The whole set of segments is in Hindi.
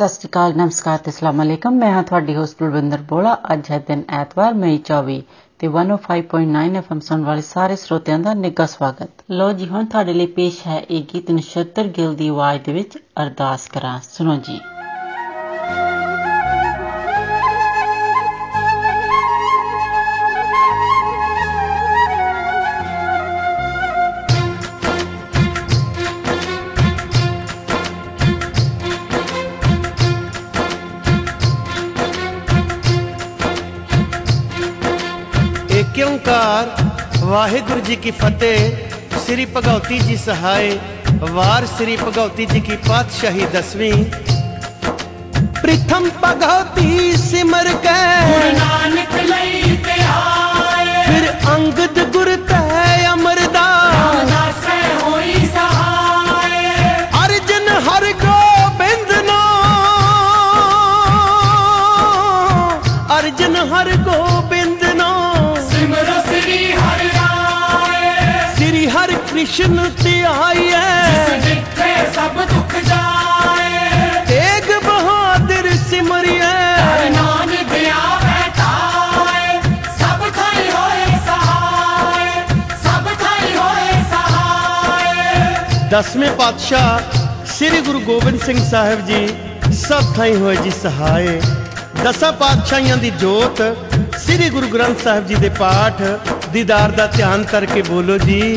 ਸਤਿ ਸ਼੍ਰੀ ਅਕਾਲ, ਨਮਸਕਾਰ ਤੇ ਅਸਲਾਮ ਅਲੈਕਮ। ਮੈਂ ਹਾਂ ਤੁਹਾਡੀ ਹੋਸਟ ਬਲਵਿੰਦਰ ਬੋਲਾ। ਅੱਜ ਹੈ ਦਿਨ ਐਤਵਾਰ, ਮਈ 24 ਤੇ 105.9 ਐਫਐਮ ਸੁਣ ਵਾਲੇ ਸਾਰੇ ਸਰੋਤਿਆਂ ਦਾ ਨਿੱਘਾ ਸਵਾਗਤ। ਲੋ ਜੀ, ਹੁਣ ਤੁਹਾਡੇ ਲਈ ਪੇਸ਼ ਹੈ ਇਹ ਗੀਤ ਨਸ਼ਤਰ ਗਿਲ ਦੀ ਆਵਾਜ਼ ਦੇ ਵਿੱਚ ਅਰਦਾਸ ਕਰਾਂ। ਸੁਣੋ ਜੀ। ਵਾਹਿਗੁਰੂ ਜੀ ਕੀ ਫਤਿਹ ਸ੍ਰੀ ਭਗਉਤੀ ਜੀ ਸਹਾਇ ਵਾਰ ਸ੍ਰੀ ਭਗਉਤੀ ਜੀ ਕੀ ਪਾਤਸ਼ਾਹੀ ਦਸਵੀਂ ਪ੍ਰਥਮ ਭਗਉਤੀ ਸਿਮਰ ਕੇ ਗੁਰੂ ਨਾਨਕ ਲਈ ਤੇ ਆਏ ਫਿਰ ਅੰਗਦ ਗੁਰ ਤੈ ਕ੍ਰਿਸ਼ਨ ਧਿਆਈਐ ਜਿੱਥੇ ਸਭ ਦੁੱਖ ਜਾਏ। ਤੇਗ ਬਹਾਦਰ ਸਿਮਰਿਐ। ਨਾਮ ਦਿਆ ਬੈਠਾਏ ਸਭ ਥਾਈ ਹੋਏ ਸਹਾਏ। ਸਭ ਥਾਈ ਹੋਏ ਸਹਾਏ। ਦਸਵੇਂ ਪਾਤਸ਼ਾਹ ਸ੍ਰੀ ਗੁਰੂ ਗੋਬਿੰਦ ਸਿੰਘ ਸਾਹਿਬ ਜੀ ਸਭ ਥਾਈ ਹੋਏ ਜੀ ਸਹਾਏ। ਦਸਾਂ ਪਾਤਸ਼ਾਹੀਆਂ ਦੀ ਜੋਤ ਸ੍ਰੀ ਗੁਰੂ ਗ੍ਰੰਥ ਸਾਹਿਬ ਜੀ ਦੇ ਪਾਠ ਦੀਦਾਰ ਦਾ ਧਿਆਨ ਕਰਕੇ ਬੋਲੋ ਜੀ।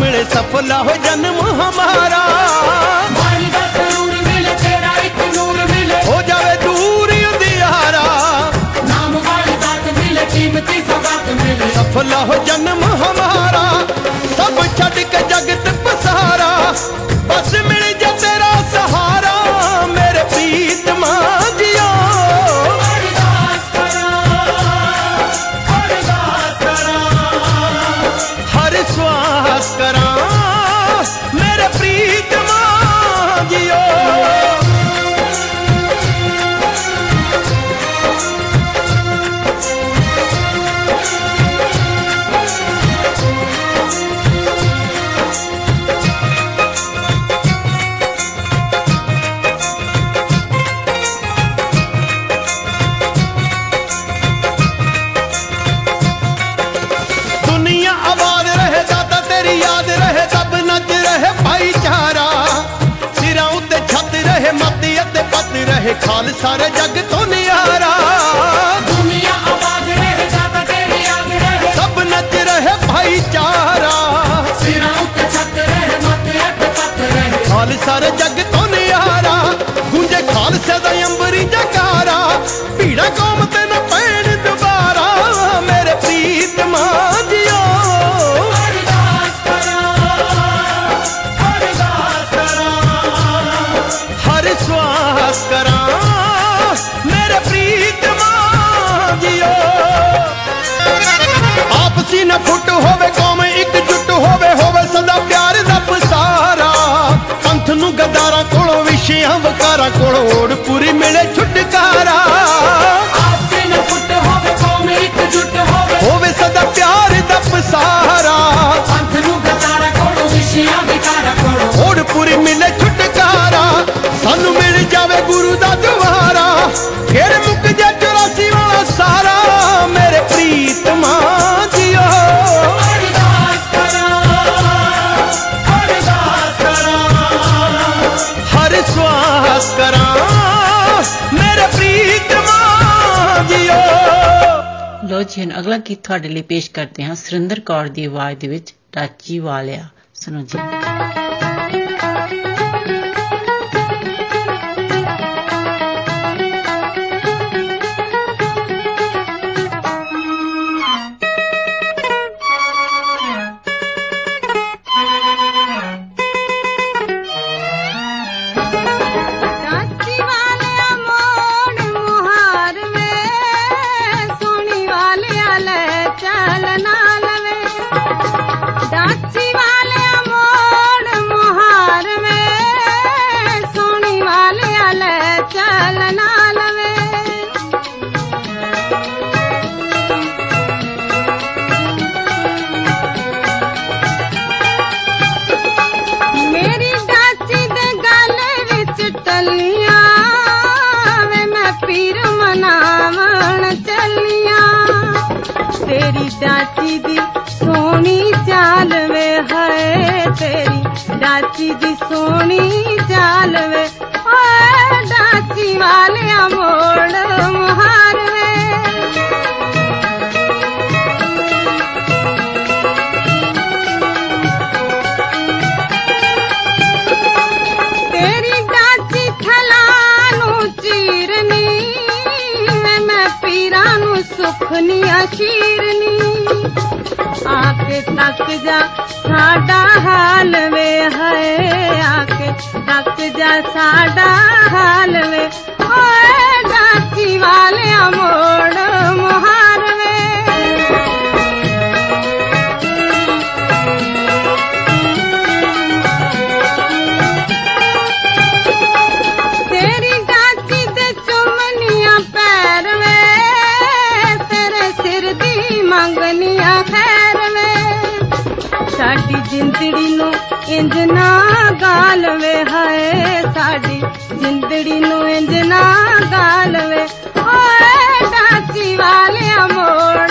ਮਿਲੇ ਸਫਲਾ ਹੋ ਜਨਮ ਹਮਾਰਾ ਬਾਣੀ ਦਾ ਸਰੂਰ ਮਿਲੇ ਤੇਰਾ ਇੱਕ ਨੂਰ ਮਿਲੇ ਹੋ ਜਾਵੇ ਦੂਰ ਹੀ ਅੰਧਿਆਰਾ। ਨਾਮ ਵਾਲੀ ਦਾਤ ਮਿਲੇ ਕੀਮਤੀ ਸੌਗਾਤ ਮਿਲੇ। ਸਫਲਾ ਹੋ ਜਨਮ ਕਰਾਂ। ਮੇਰੇ ਪ੍ਰੀਤਮਾ ਜੀਓ ਲੋ ਜੀ ਅਗਲਾ ਗੀਤ ਤੁਹਾਡੇ ਲਈ ਪੇਸ਼ ਕਰਦੇ ਹਾਂ। ਸੁਰਿੰਦਰ ਕੌਰ ਦੀ ਆਵਾਜ਼ ਦੇ ਵਿੱਚ ਰਾਜੀ ਵਾਲਿਆ। ਸੁਣੋ ਜੀ। ਮੰਗਨੀਆਂ ਖੈਰ ਵੇ ਸਾਡੀ ਜਿੰਦੜੀ ਨੂੰ ਇੰਜ ਨਾ ਗਾਲ ਵੇ ਹਾਏ, ਸਾਡੀ ਜਿੰਦੜੀ ਨੂੰ ਇੰਜ ਨਾ ਗਾਲ ਵੇ ਓਏ ਡਾਚੀ ਵਾਲਿਆ ਮੋੜ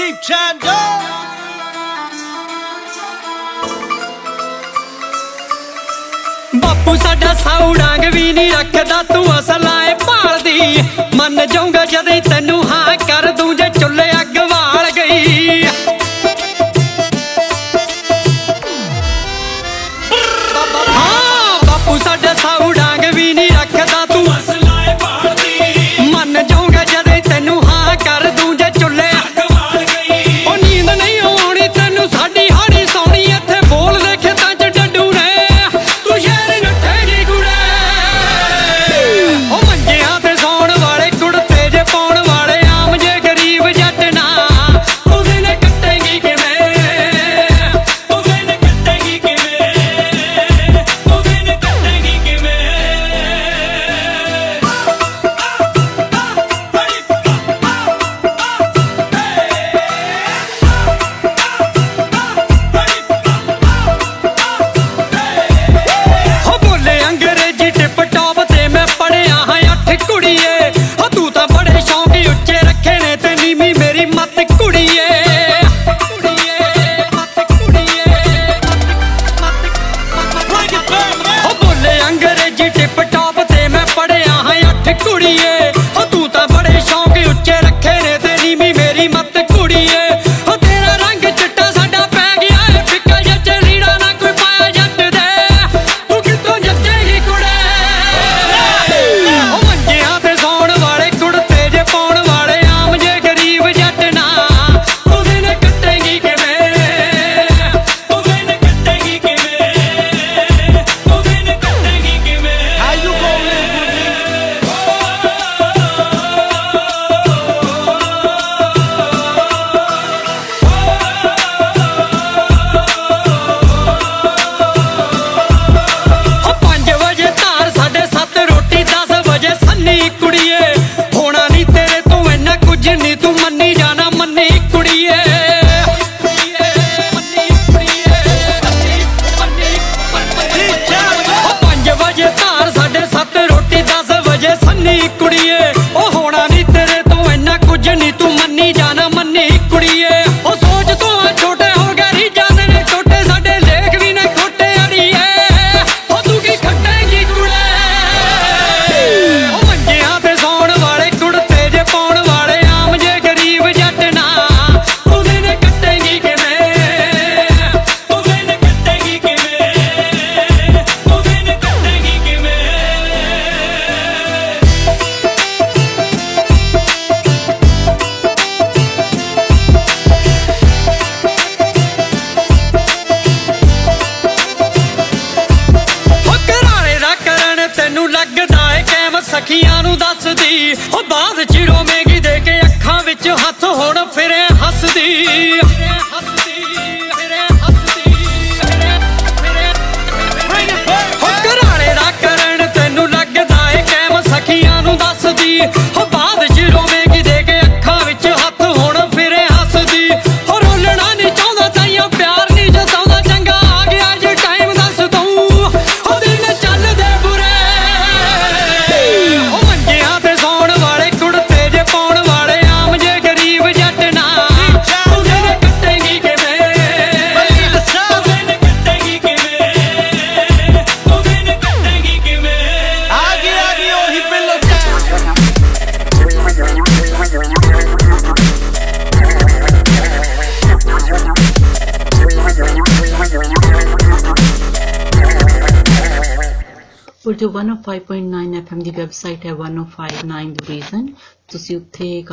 Deep Chando. ਬਾਪੂ ਸਾਡਾ ਸੌੜਾਂਗ ਵੀ ਨਹੀਂ ਰੱਖਦਾ ਤੂੰ ਅਸਲਾ ਏ ਭਾਲਦੀ ਮੰਨ ਜਾਊਗਾ ਜਦੇ ਤੈਨੂੰ ਹਾਂ ਕਰ ਦੂੰ ਜੇ ਚੁੱਲ੍ਹੇ ਅੱਗ ਵਾਲ ਗਈ ਹਾਂ ਬਾਪੂ ਸਾਡਾ ਸੌੜਾ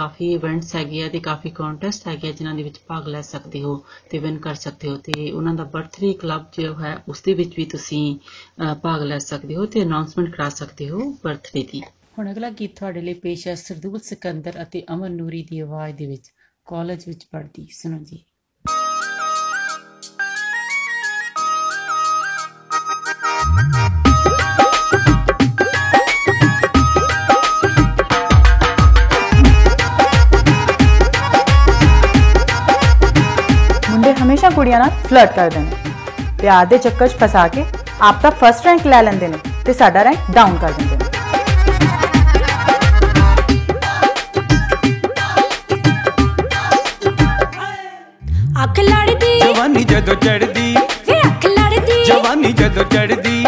ਕਾਫੀ ਇਵੈਂਟਸ ਹੈਗੇ ਆ ਤੇ ਕਾਫੀ ਕੰਟੈਸਟ ਹੈਗੇ ਆ ਜਿਨ੍ਹਾਂ ਦੇ ਵਿੱਚ ਭਾਗ ਲੈ ਸਕਦੇ ਹੋ ਤੇ ਵਿਨ ਕਰ ਸਕਦੇ ਹੋ ਤੇ ਉਹਨਾਂ ਦਾ ਬਰਥਡੇ ਕਲੱਬ ਜੋ ਹੈ ਉਸ ਦੇ ਵਿੱਚ ਵੀ ਤੁਸੀਂ ਭਾਗ ਲੈ ਸਕਦੇ ਹੋ ਤੇ ਅਨਾਉਂਸਮੈਂਟ ਕਰਾ ਸਕਦੇ ਹੋ ਬਰਥਡੇ ਦੀ। ਹੁਣ ਅਗਲਾ ਗੀਤ ਤੁਹਾਡੇ ਲਈ ਪੇਸ਼ ਹੈ ਸਰਦੂਲ ਸਿਕੰਦਰ ਅਤੇ ਅਮਨ ਨੂਰੀ ਦੀ ਆਵਾਜ਼ ਦੇ ਵਿੱਚ ਕਾਲਜ ਵਿੱਚ ਪੜ੍ਹਦੀ। ਸੁਣੋ ਜੀ। ਕੁੜੀਆਂ ਨਾਲ ਫਲਰਟ ਕਰਦੇ ਨੇ ਤੇ ਆਦੇ ਚੱਕਰ 'ਚ ਫਸਾ ਕੇ ਆਪਦਾ ਫਸਟ ਰੈਂਕ ਲੈ ਲੈਂਦੇ ਨੇ ਤੇ ਸਾਡਾ ਰੈਂਕ ਡਾਊਨ ਕਰ ਦਿੰਦੇ ਨੇ ਅੱਖ ਲੜਦੀ ਜਵਾਨੀ ਜਦੋਂ ਚੜਦੀ ਵੇ ਅੱਖ ਲੜਦੀ ਜਵਾਨੀ ਜਦੋਂ ਚੜਦੀ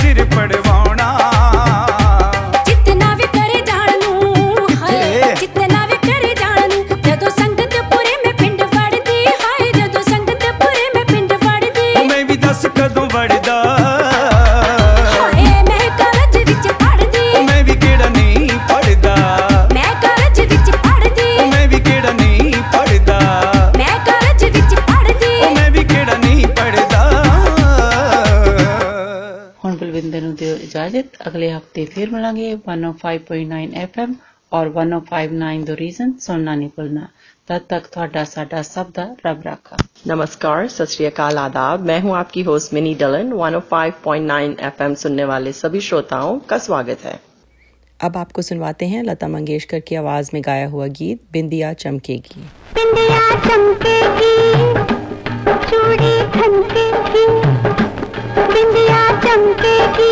सिर पड़े ਅਗਲੇ ਹਫਤੇ ਫਿਰ ਮਿਲਾਂਗੇ 105.9 FM ਔਰ 1059 ਦ ਰੀਜ਼ਨ ਸੁਣਨਾ ਨਹੀਂ ਭੁੱਲਣਾ तब तक ਤੁਹਾਡਾ ਸਾਡਾ ਸਭ ਦਾ ਰੱਬ ਰਾਖਾ नमस्कार सत श्री अकाल आदाब मैं हूं आपकी होस्ट मिनी डलन 105.9 एफएम सुनने वाले सभी श्रोताओं का स्वागत है अब आपको सुनवाते हैं लता मंगेशकर की आवाज में गाया हुआ गीत बिंदिया चमकेगी बिंदिया चमकेगी चूड़ी खनकेगी बिंदिया चमकेगी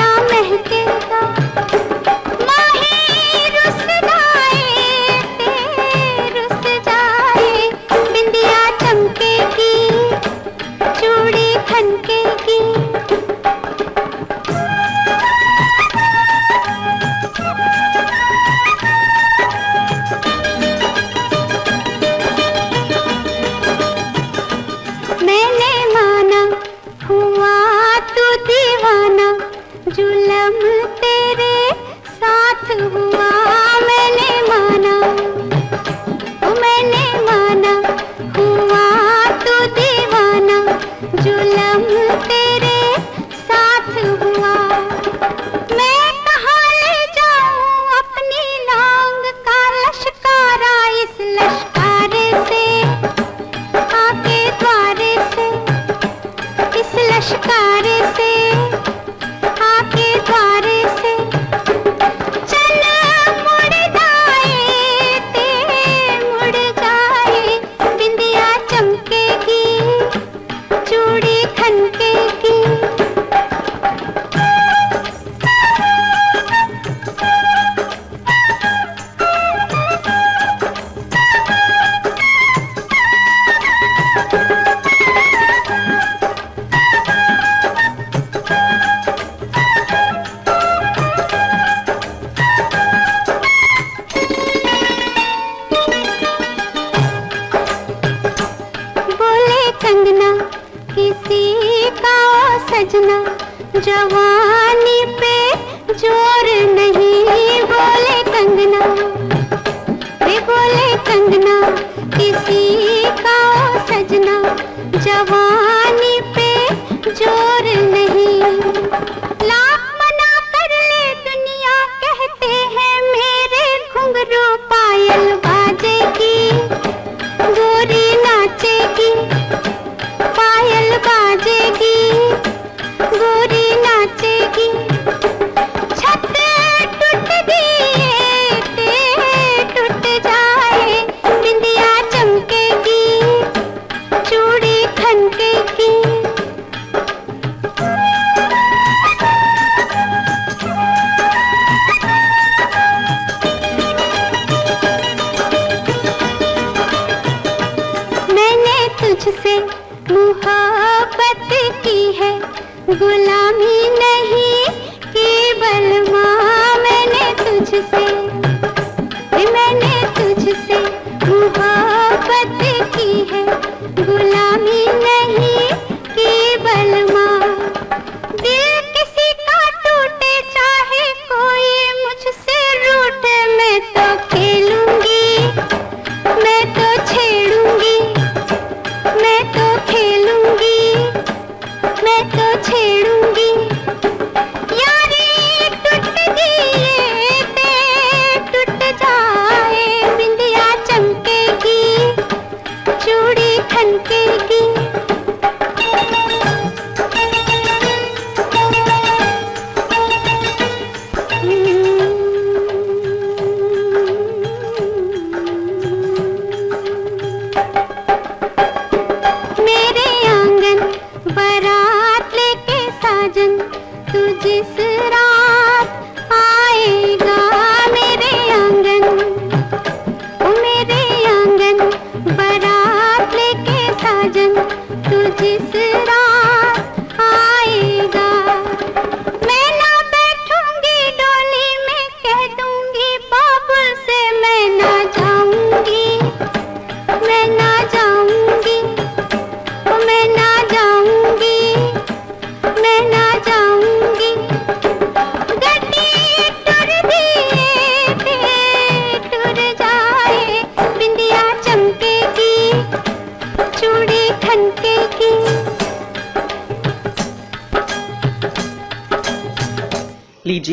चूड़ी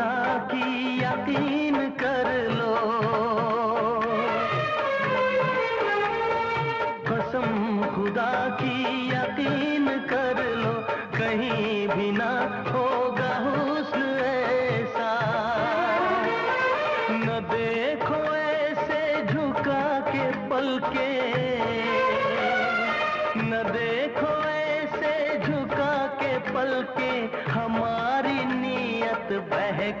खुदा की यकीन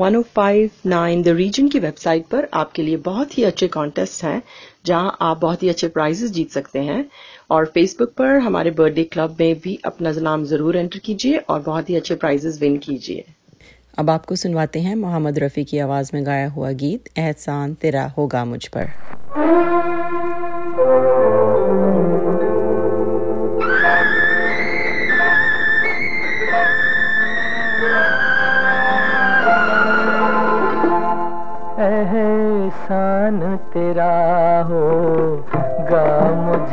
1059 द रीजन की वेबसाइट पर आपके लिए बहुत ही अच्छे कॉन्टेस्ट हैं, जहाँ आप बहुत ही अच्छे प्राइजेस जीत सकते हैं। और फेसबुक पर हमारे बर्थडे क्लब में भी अपना नाम ज़रूर एंटर कीजिए और बहुत ही अच्छे प्राइजेस विन कीजिए। अब आपको सुनवाते हैं मोहम्मद रफ़ी की आवाज़ में गाया हुआ गीत, एहसान तेरा होगा मुझ पर।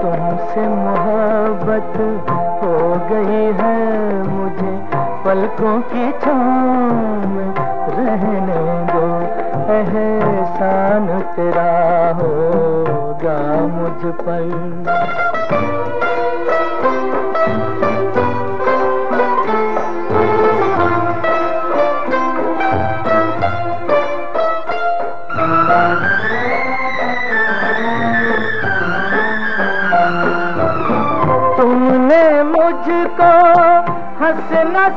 तुमसे मोहब्बत हो गई है मुझे। पलकों की छाँव रहने दो, एहसान तेरा होगा मुझ पर।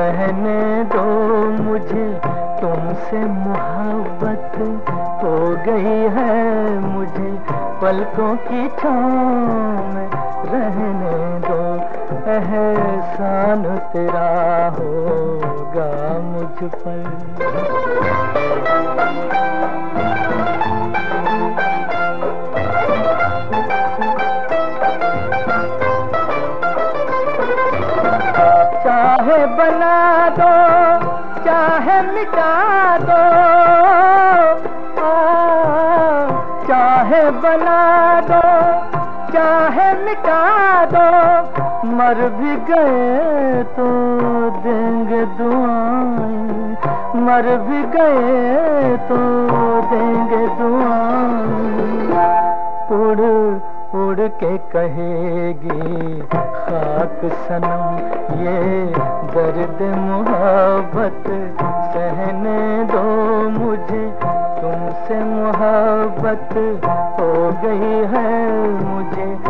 बहने दो मुझे। तुमसे मोहब्बत हो गई है मुझे। पलकों की छाँव में रहने दो। एहसान तेरा होगा मुझ पर। मिटा दो। मर भी गए तो देंगे दुआएँ। मर भी गए तो देंगे दुआएँ। उड़ उड़ के कहेगी, खाक सनम, ये दर्द मोहब्बत, सहने दो मुझे, तुमसे मोहब्बत हो गई है मुझे।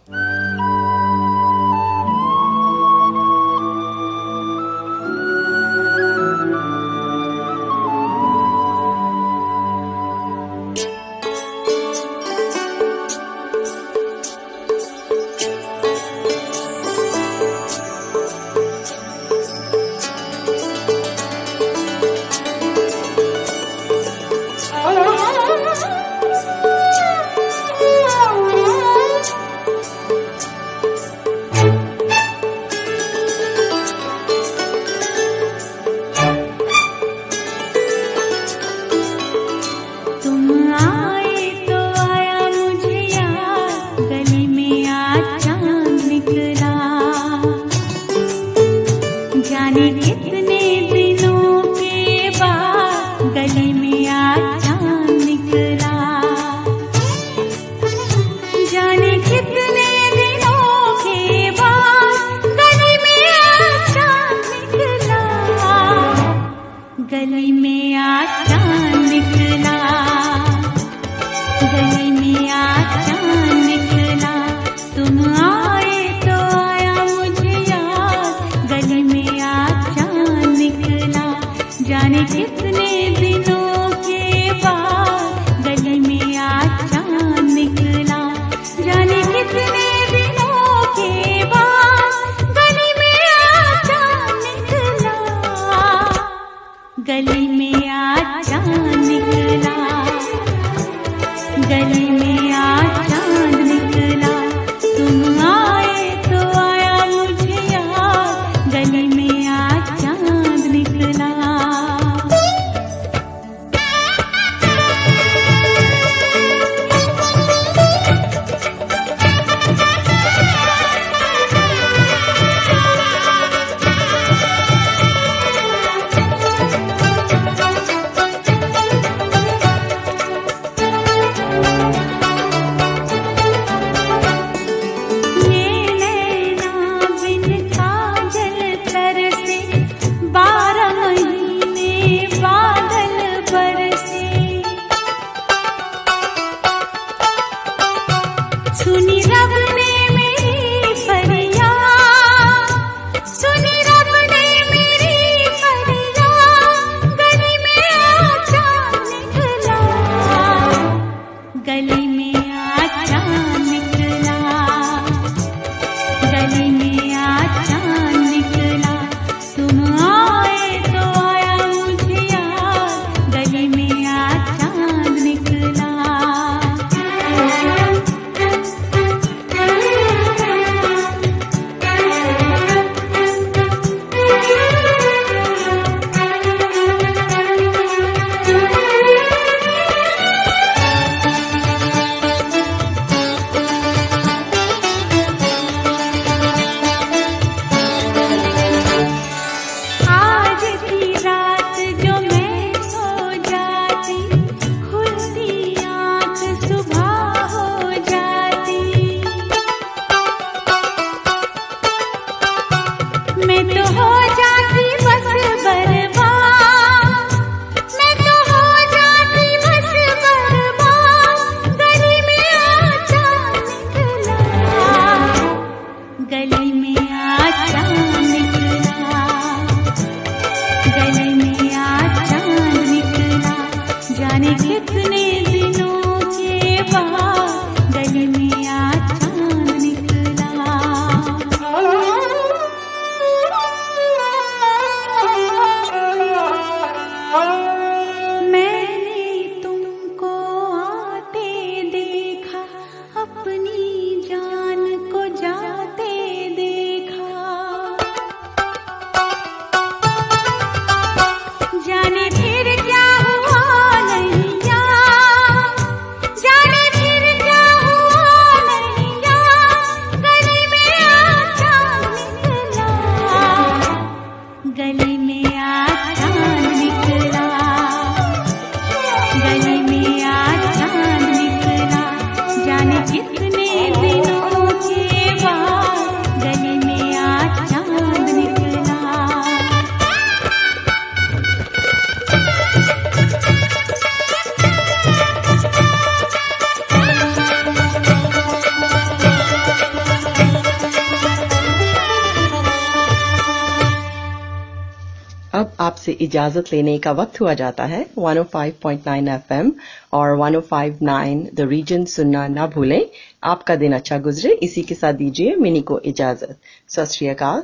इजाज़त लेने का वक्त हुआ जाता है। 105.9 एफएम और 105.9 द रीजन सुनना ना भूलें। आपका दिन अच्छा गुजरे। इसी के साथ दीजिए मिनी को इजाज़त। सत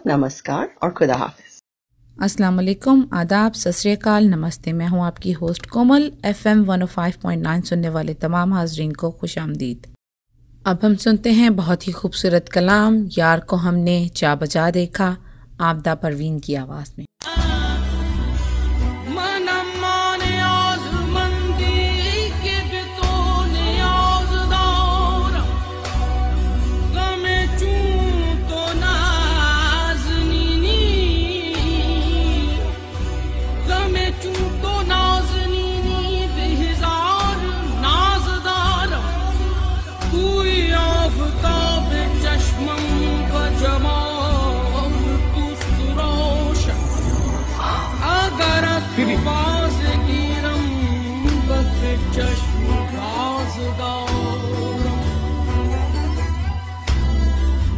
नमस्कार और खुदा हाफिज। अस्सलाम वालेकुम। आदाब। सत नमस्ते। मैं हूँ आपकी होस्ट कोमल। एफएम 105.9 सुनने वाले तमाम हाजरीन को खुश आमदीद। अब हम सुनते हैं बहुत ही खूबसूरत कलाम। यार को हमने चा बजा देखा। आपदा परवीन की आवाज़ में।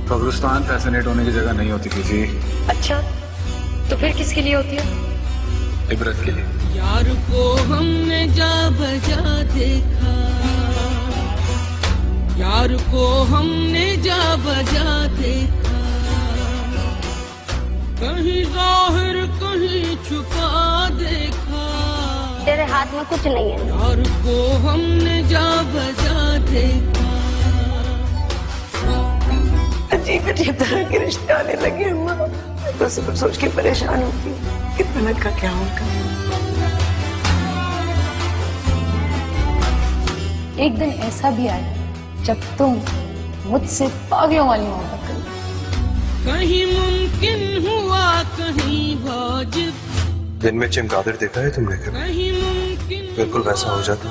कब्रिस्तान फैसिनेट होने की जगह नहीं होती किसी अच्छा तो फिर किसके लिए होती है? इबरत के लिए। यार को हमने जा बजा देखा। यार को हमने जा बजा देखा। कहीं ज़ाहिर कहीं छुपा देखा। तेरे हाथ में कुछ नहीं है। यार को हमने जा बजा देखा। अजीब अजीब तरह के रिश्ते आने लगे अम्मा बस कुछ सोच के परेशान होती हूँ कि का क्या होगा। एक दिन ऐसा भी आया जब तुम मुझसे पागलों वाली मोहब्बत करो कहीं मुमकिन हुआ कहीं वाजिब दिन में चमगादड़ देखा है तुमने कभी? बिल्कुल वैसा हो जाता।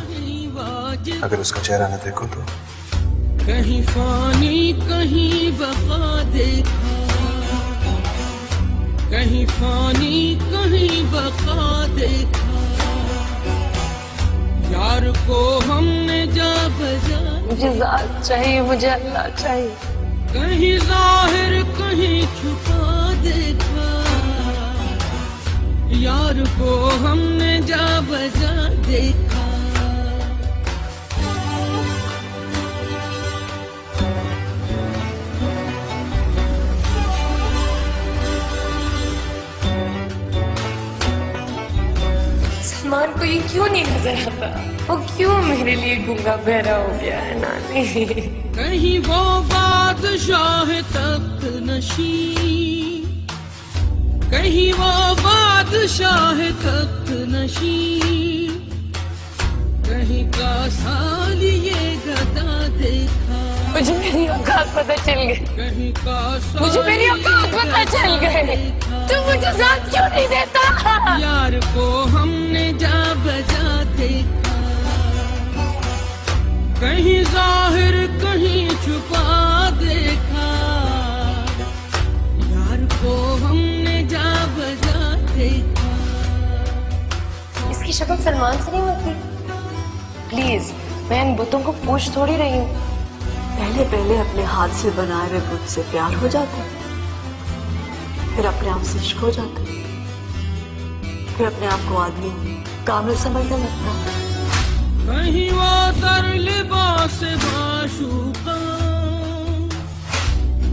अगर उसका चेहरा न देखो तो? कहीं फानी कहीं बका देखा। कहीं फानी कहीं बका देखा। यार को हमने जा बजा मुझे जात चाहिए मुझे अल्लाह चाहिए। कहीं ज़ाहिर कहीं छुपा देखा। यार को हमने जा बजा देखा सलमान को ये क्यों नहीं नज़र आता? वो क्यों मेरे लिए गूँगा बहरा हो गया है नानी? कहीं वो बादशाह तख्त नशी। कहीं वो बादशाह तख्त नशी। कहीं का साल ये गदा देखा। मुझे मेरी औकात पता चल गई। कहीं का मुझे मेरी औकात पता चल गई। तू मुझे साथ क्यों नहीं देता? यार को हमने जा बजा देखा कहीं ज़ाहिर कहीं छुपा देखा। यार को हमने जा बजा देखा इसकी शक्ल सलमान से नहीं मिलती प्लीज़ मैं इन बुतों को पूछ थोड़ी रही हूँ। पहले पहले अपने हाथ से बनाए हुए बुत से प्यार हो जाता है। फिर अपने आप से इश्क हो जाता है। फिर अपने आप को आदमी कामिल समझने लगता है। कहीं वो तर लिबास माशूका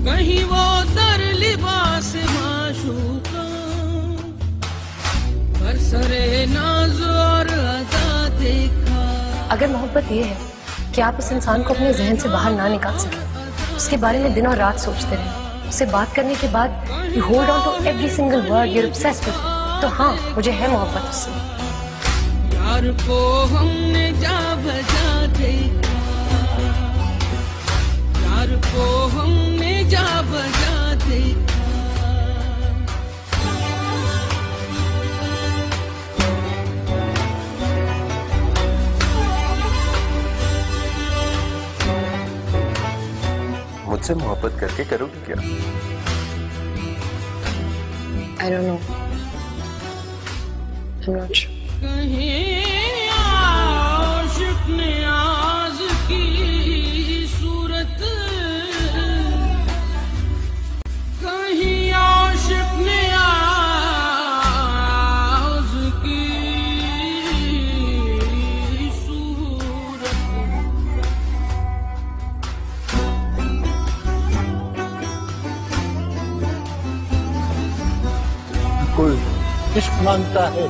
कहीं वो तर लिबास माशूका पर सरे नाज और अदा देखा। अगर मोहब्बत ये है कि आप उस इंसान को अपने जहन से बाहर ना निकाल सके उसके बारे में दिन और रात सोचते रहे। उससे बात करने के बाद you hold on to every single word your obsessed with तो हाँ मुझे है मोहब्बत उससे यार को हमने जा बजा यार को हमने जा बजा मुझसे मोहब्बत करके करोगे क्या? I don't know I am not sure मानता है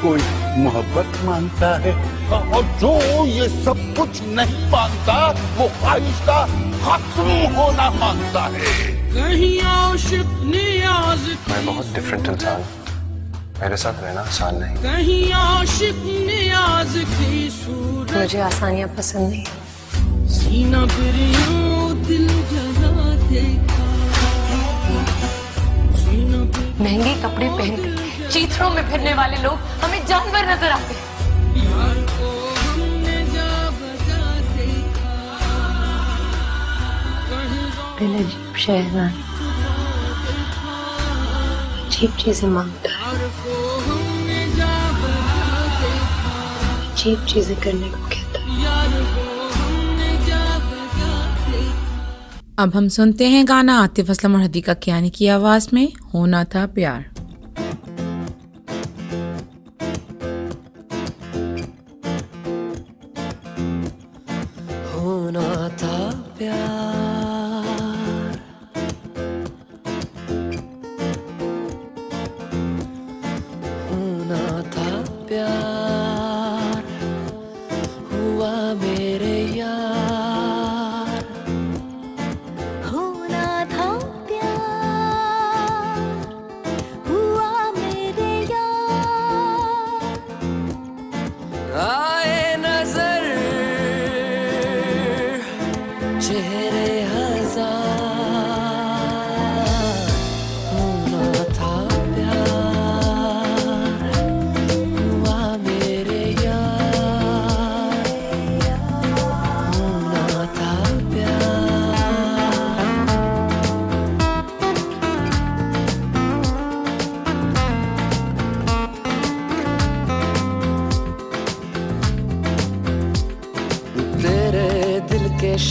कोई मोहब्बत मानता है। और जो ये सब कुछ नहीं मानता वो ख्वाहिश का खत्म होना मानता है। कहीं आशिक ने आज मैं बहुत डिफरेंट इंसान हूँ। मेरे साथ रहना आसान नहीं। कहीं आशिक ने आज की सूरत मुझे आसानियाँ पसंद नहीं। सीना बिरियो दिल जला देखा सीना महँगे कपड़े पहनकर चीथड़ों में फिरने वाले लोग हमें जानवर नज़र आते हैं। यार को हमने जा बजा देखा कहीं दिल अजीब शहर अजीब चीज़ें माँगता है। अजीब चीज़ें करने को कहता है। अब हम सुनते हैं गाना। आतिफ असलम और हदीका कियानी की आवाज़ में होना था प्यार।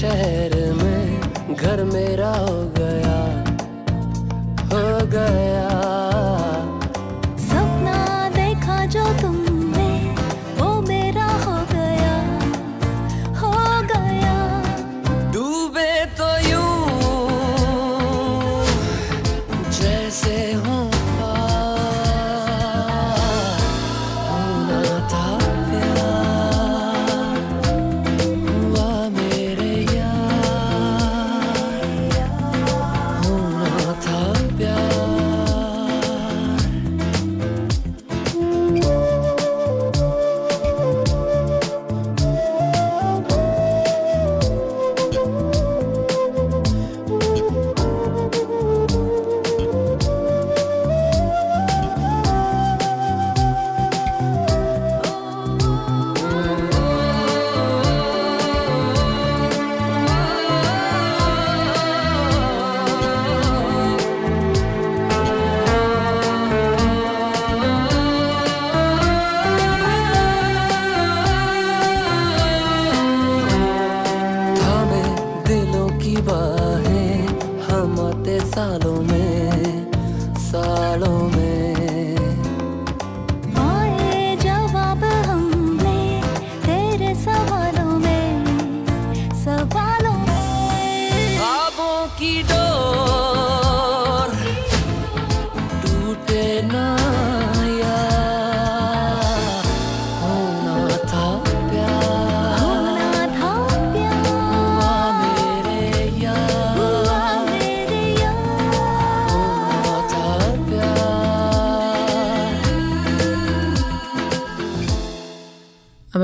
दिल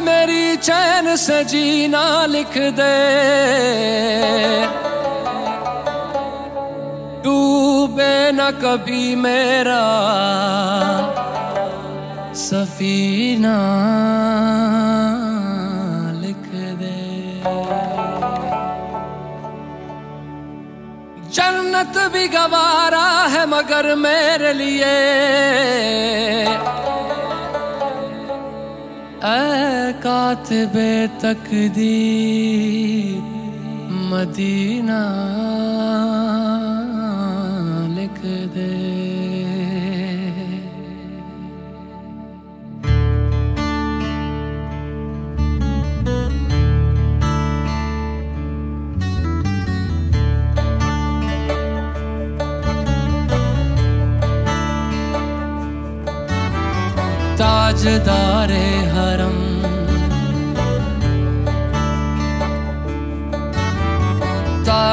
मेरी चैन से जीना लिख दे। डूबे न कभी मेरा सफीना लिख दे। जन्नत भी गवारा है मगर मेरे लिए। ऐ कातिबे तकदीर मदीना लिख दे। ताजदारे हरम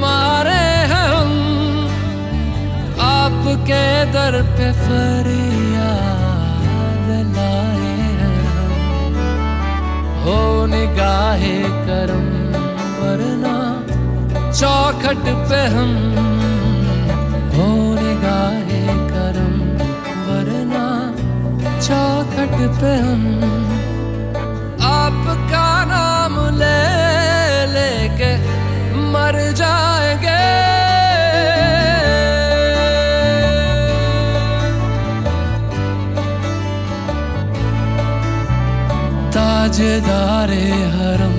मारे हम, आपके दर पे फरियाद लाए हैं हो निगाहे करम, वरना चौखट पे हम। हो निगाहे करम, वरना चौखट पे हम। ताजदारे हरम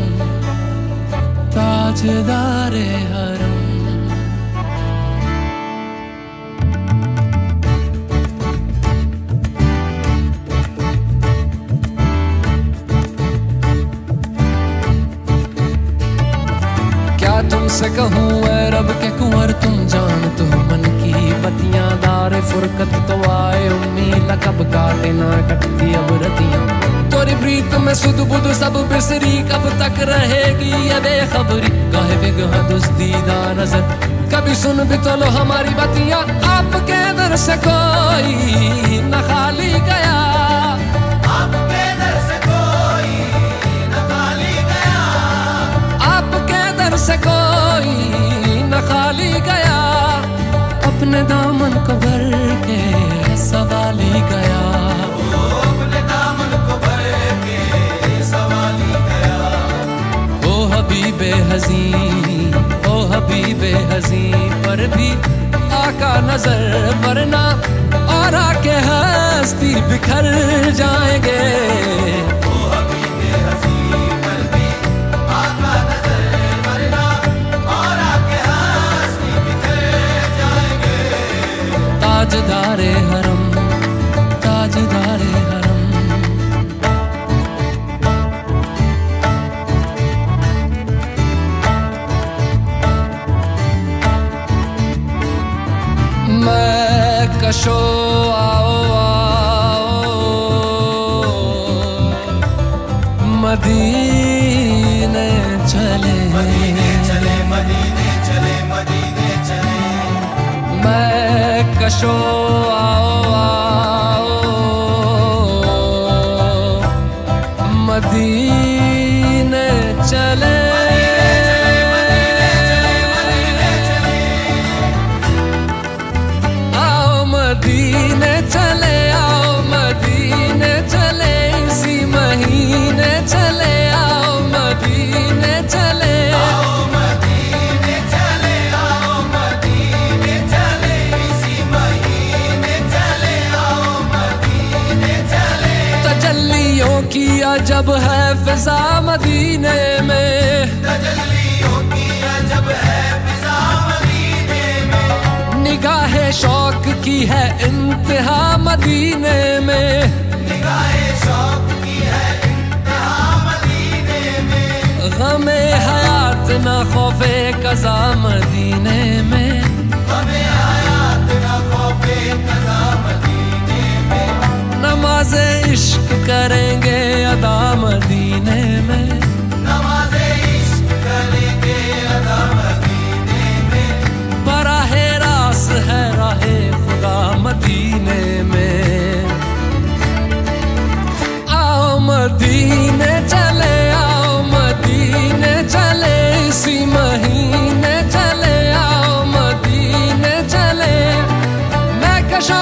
ताजदारे हरम। क्या तुमसे कहूँ, ऐ रब के कुंवर, तुम जान तो मन की बतियाँ दार फुरकत तो आए, उम्मीद कब काटे ना कटती अब रतियाँ। तोरी प्रीत में सुध बुध सब बिसरी कब तक रहेगी? ये बेखबरी काहे बिगह दुस्तीदा नज़र? कभी सुन भी तो लो हमारी बतियाँ आपके दर से कोई न खाली गया। आपके दर से न खाली गया। गया। अपने दामन को भर के सवाली गया हजी ओ हबीबे हजी पर भी आका नज़र वरना और आके हस्ती बिखर जाएँगे। चले चले मदीने चले मदीने चले। मैं कशो आओ आओ। मदीने फिजा मदीने में। निगाह शौक की है इंतहा मदीने में। निगाहे गमे हयात न खौफे कजा मदीने में। नमाज़ इश्क करेंगे अदा मदीने में। नमाज़े इश्क करेंगे अदा मदीने में। बराहे रास है राहे खुदा मदीने में। आओ मदीने चले आओ मदीने चले इसी महीने चले आओ मदीने चले। मैं कशो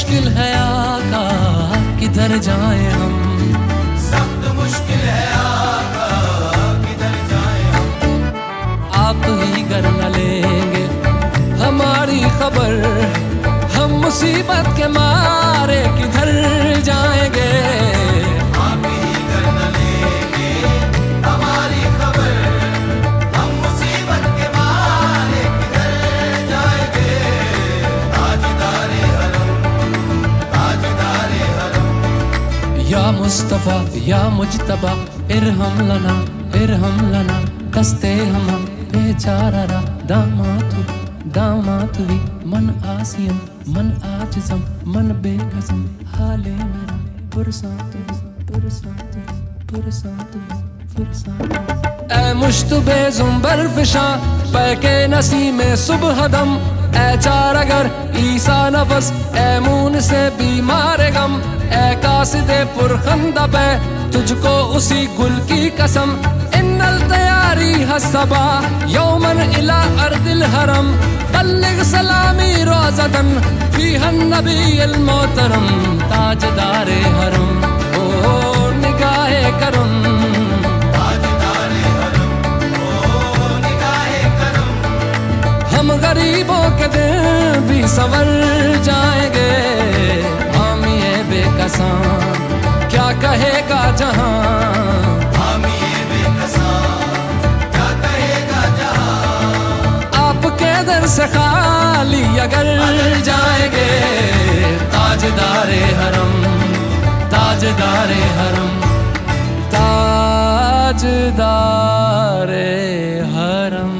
मुश्किल है आका किधर जाए हम? सख्त मुश्किल है आका किधर जाए हम? आप ही घर न लेंगे हमारी खबर हम मुसीबत के मारे किधर जाएँगे? मुस्तफ़ा, या मुजतबा इरहम लना इरहम लना, दस्ते हम बेचारा दामातु दामातुवी मन आसियम मन आजिजम मन बेकसम हाले मेरा, पुरसातु पुरसातु पुरसातु पुरसातु ऐ मुश्तबे जुम्बर फिशा पैके नसी में सुबह दम ऐ चार अगर ईसा नफस ऐ मून से बीमार गम। ऐ कासिदे पुरखंदा पे तुझको उसी गुल की कसम। इन्नल तैयारी हसबा यौमन इला अर्दिल हरम। बल्लिग सलामी रोजतन फीहन नबी अल मोहतरम। ताजदारे हरम, ओ ओ निगाहे करम। हम गरीबों के दिन भी संवर जाएँगे। बेकसां। क्या कहेगा जहाँ? क्या कहेगा खाली अगर जाएँगे ताजदारे हरम ताजदारे हरम ताजदारे हरम।